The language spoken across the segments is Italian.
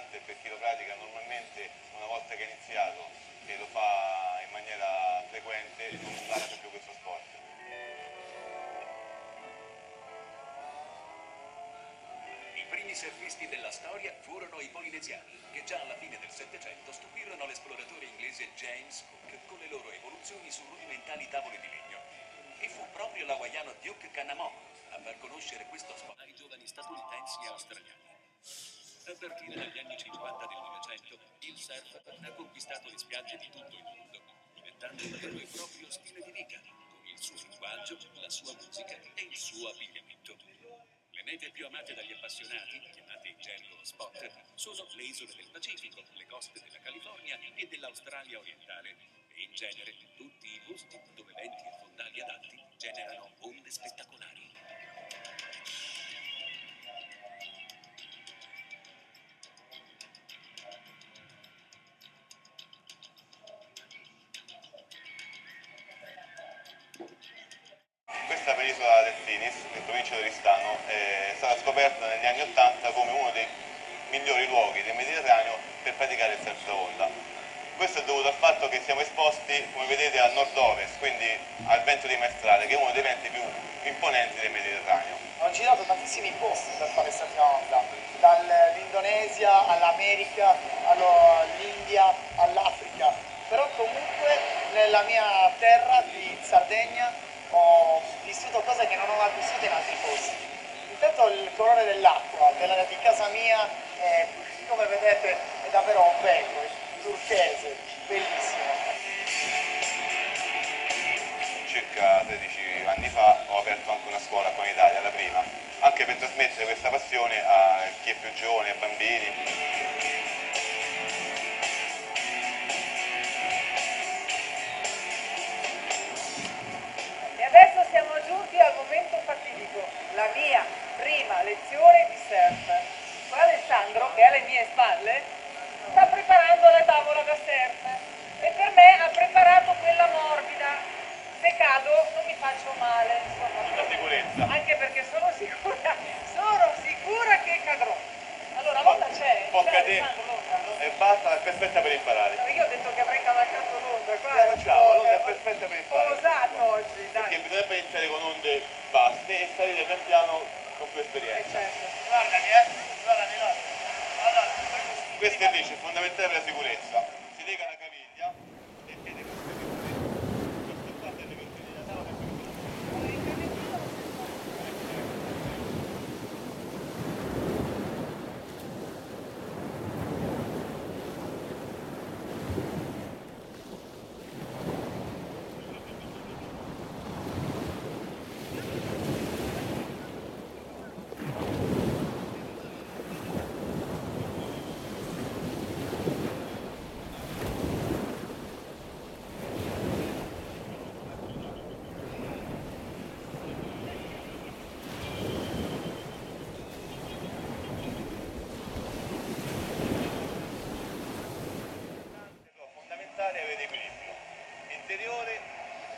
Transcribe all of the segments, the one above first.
emozionante per chi lo pratica normalmente una volta che è iniziato e lo fa in maniera frequente non lascia più questo sport. I primi surfisti della storia furono i polinesiani, che già alla fine del Settecento stupirono l'esploratore inglese James Cook con le loro evoluzioni su rudimentali tavole di legno. E fu proprio l'hawaiano Duke Kanamo a far conoscere questo sport ai giovani statunitensi e australiani. A partire dagli anni 50 del Novecento, il surf ha conquistato le spiagge di tutto il mondo, diventando un vero e proprio stile di vita, con il suo linguaggio, la sua musica e il suo abbigliamento. Le mete più amate dagli appassionati, chiamate in gergo spot, sono le isole del Pacifico, le coste della California e dell'Australia orientale. E in genere tutti i posti dove venti e fondali adatti generano onde spettacolari. Questa penisola del Finis, in provincia di Oristano, è stata scoperta negli anni Ottanta come uno dei migliori luoghi del Mediterraneo per praticare il surf da onda. Questo è dovuto al fatto che siamo esposti, come vedete, al nord-ovest, quindi al vento di maestrale, che è uno dei venti più imponenti del Mediterraneo. Ho girato tantissimi posti per fare surf da onda, dall'Indonesia all'America, all'India, all'Africa, però comunque nella mia terra di Sardegna ho vissuto cose che non ho mai vissuto in altri posti. Intanto il colore dell'acqua della, di casa mia è, come vedete è davvero bello, turchese, bellissimo. circa 13 anni fa ho aperto anche una scuola qua in Italia, la prima, anche per trasmettere questa passione a chi è più giovane, ai bambini. Se cado non mi faccio male, insomma. La sicurezza. Anche perché sono sicura, sono sicura che cadrò. Allora l'onda c'è, Può cadere e basta, è perfetta per imparare. No, Io ho detto che avrei cavalcato l'onda, facciamo, po'- l'onda è perfetta per Ho imparare. osato oggi, Perché dai. bisognerebbe iniziare con onde basse e salire pian piano con più Eh, esperienza. certo. Guardami, eh, guardami, guardami. Allora, Questo invece è fondamentale per la sicurezza. Si lega la caviglia e il piede con Questo qua delle versioni della tavola è più Però fondamentale è avere equilibrio interiore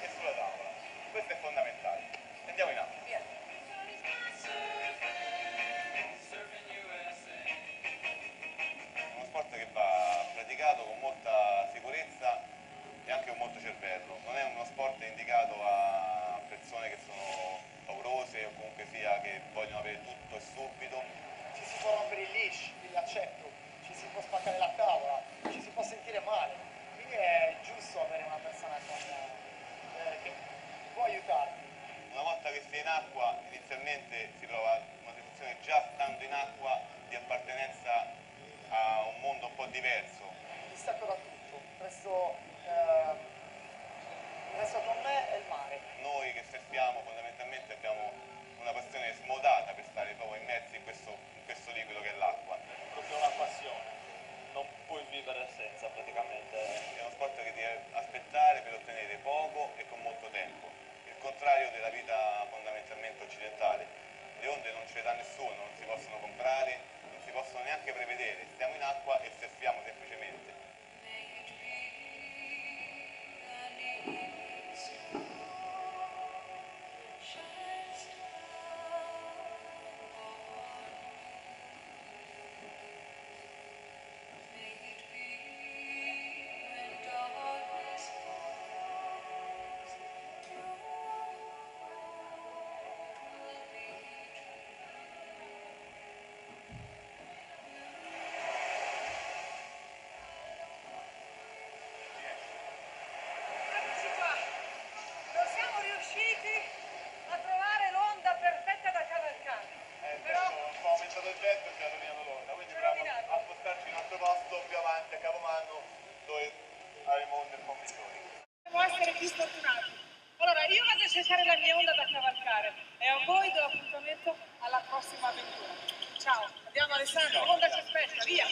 e sulla tavola. Questo è fondamentale. Andiamo in alto. È uno sport che va praticato con molta sicurezza e anche con molto cervello. Non è uno sport indicato a persone che sono paurose o comunque sia che vogliono avere tutto e subito. ci si può rompere il leash, il laccetto, ci si può spaccare la tavola, ci si può sentire male. Quindi è giusto avere una persona può aiutarti. Una volta che sei in acqua, inizialmente si prova una sensazione già stando in acqua di appartenenza a un mondo un po' diverso. Distacco da tutto, resto, eh, resto con me e il mare. Noi che essere più fortunati. Allora, io vado a cercare la mia onda da cavalcare e a voi do appuntamento alla prossima avventura. Ciao, andiamo Alessandro, l'onda ci aspetta, via!